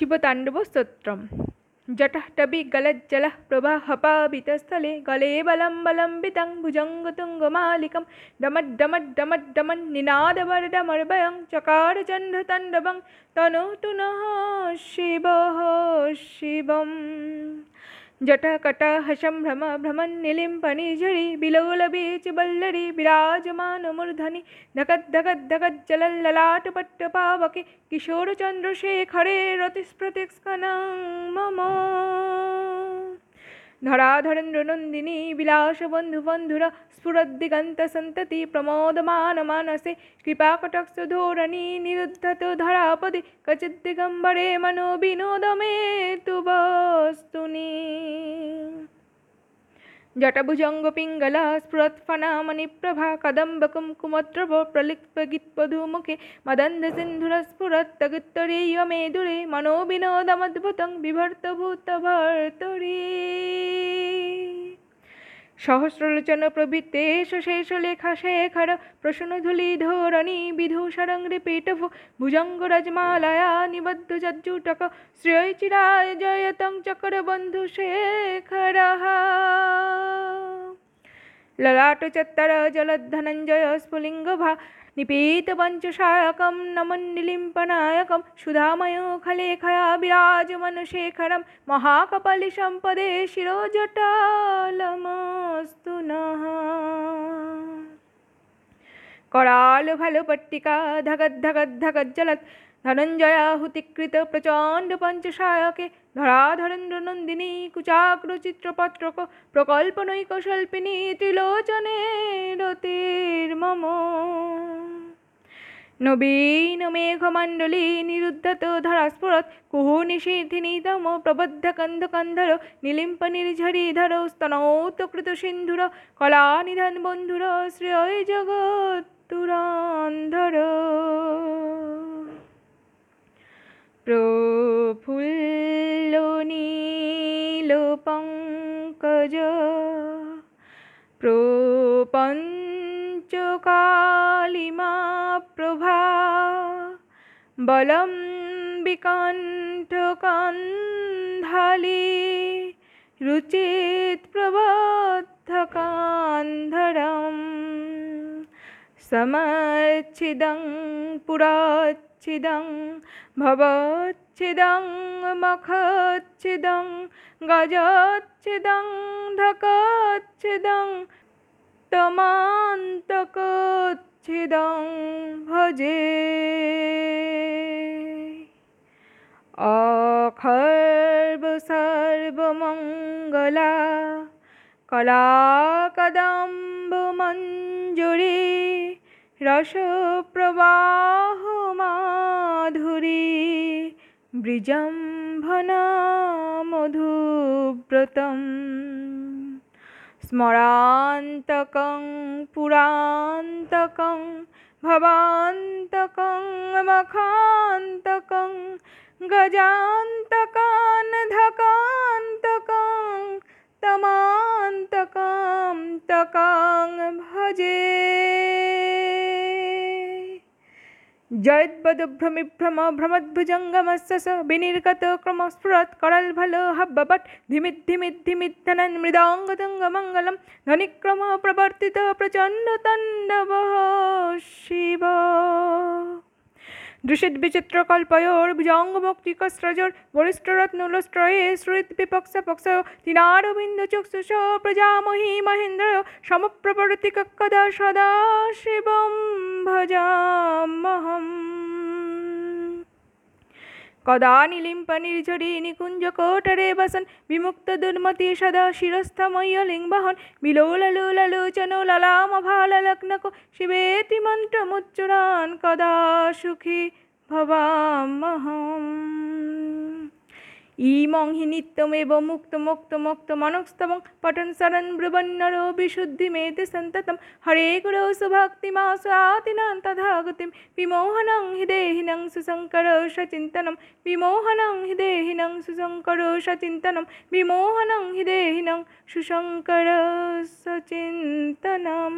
शिवताण्डवस्तोत्रं जटः प्रवाहपावितस्थले गले बलं बलम्बितं भुजङ्गतुङ्गमालिकं डमड्डमड्डमड्डमन्निनादवरडमर्वयं चकारचण्डताण्डवं तनोतु नः शिवः शिवम् जटकटहसम्भ्रम भ्रमन्निलिम्पनिझरि बिलोलबीचबल्लरि विराजमानमूर्धनि धकद्धकद्धकज्जलल्ललाटपट्टपावके किशोरचन्द्रशेखरे रतिस्प्रतिस्कनं मम धराधरेन्द्रनन्दिनी विलासबन्धुबन्धुर स्फुरद्दिगन्तसन्तति प्रमोदमानमानसे कृपाकटक्षधोरणी निरुद्धतो धरापदि कचिद्दिगम्बरे मनो विनोदमे तु वस्तुनि जटभुजङ्गपिङ्गला स्फुरत्फणामणिप्रभा कदम्बकुङ्कुमत्रभ प्रलिप्तगीत्पधूमुखे मदन्धसिन्धुरस्फुरत्तगुत्तरीय मे दुरे मनो विनोदमद्भुतं बिभर्तभूतभर्तरी সহস্রলোচন প্রবৃত্তেশ শেষলেখা শেখর। প্রসূনধূলিধোরণী বিধূষরং ভুজঙ্গ রজমালয়া নিবদ্ধ যজ্জুটক শ্রেয়চিরায় জয়তং চক্রবন্ধু শেখরः ललाटचत्तर जलद्धनञ्जय स्फुलिङ्गभा निपीतपञ्चशायकं नमण्डिलिम्पनायकं सुधामयोखलेखया विराजमनशेखरं विराजमनुशेखरं महाकपलिसम्पदे शिरोजटालमस्तु नः करालभालपट्टिका धगद्धगद्धगज्जलत् धनञ्जयाहुतिकृत प्रचण्ड पञ्चशायके ধগৎ জলত ধনঞ্জয়াহুতিকৃত প্রচণ্ড পঞ্চসায়কে ধরাধরেন্দ্র নন্দিনী কুচাগ্র চিত্রপত্রক প্রকল্পনৈকশল্পিনী ত্রিলোচনে রতির্মম নবীন মেঘমণ্ডলী নিরুদ্ধত ধরাস্ফুরত কুহু নিষিদ্ধিনীতম প্রবদ্ধ কন্ধকন্ধর নীলিম্প নির্ঝরিধর স্তনৌত কৃত সিন্ধুর কলা নিধান বন্ধুর শ্রেয় জগৎ। পঙ্কজ প্রপঞ্চকালিমা প্রভা বলম বিকণ্ঠকান্ধালি রুচিত প্রবদ্ধকান্ধরম চিদং মখচ্ছেদং গজচ্ছেদং ধকচ্ছেদং তমান্তকচ্ছেদং ভজে। অখর্ব সর্বমঙ্গলা কলাকদম্ব মঞ্জুরি রসপ্রবাহ মাধুরী ব্রিজম্ভনা মধুব্রতম স্মরান্তকং পুরান্তকং ভবান্তকং মখান্তকং গজান্তকানধকান্তকং তমান্তকাম তকাং ভজে জয়দ্বদভ্রমিভ্রম ভ্রমদ্ভুজঙ্গমস্য স বিনির্গত ধিমিত ধিমিত ধনন মৃদাঙ্গতঙ্গ মঙ্গলম ধনিক্রম প্রবর্তিত প্রচণ্ড তাণ্ডব শিব দৃশদ্বিচিত্রকল্পয়োর্ভুজঙ্গমৌক্তিকস্রজোর গরিষ্ঠরত্নুলস্ত্রয়ে শ্রুতবিপক্ষপক্ষ তিনারবিন্দচক্ষুষ প্রজামহি মহেন্দ্র সমপ্রবর্তিককদা সদা শিবম ভজামহম নিকুঞ্জকোটরে বসন বিমুক্ত দুর্মতি সদা শিরস্থময়্যলিঙ্গবহন বিলোললোললোচনো ললামভাললগ্নকো শিবেতি মন্ত্রমুচ্চুরান কদা সুখী ভবামহম ইমং হি নিত্যমেব মুক্ত মুক্ত মুক্ত মনস্তমং পঠন শরণ ব্রুবন্নর বিশুদ্ধি মেতে সন্ততম হরে গুরু সুভক্তিমা স্বাতিনান তথাগতিম বিমোহনং হি দেহিনং সুশঙ্কর সচিন্তনম বিমোহনং হি দেহিনং সুশঙ্কর সচিন্তনম বিমোহনং হি দেহিনং সুশঙ্কর সচিন্তনম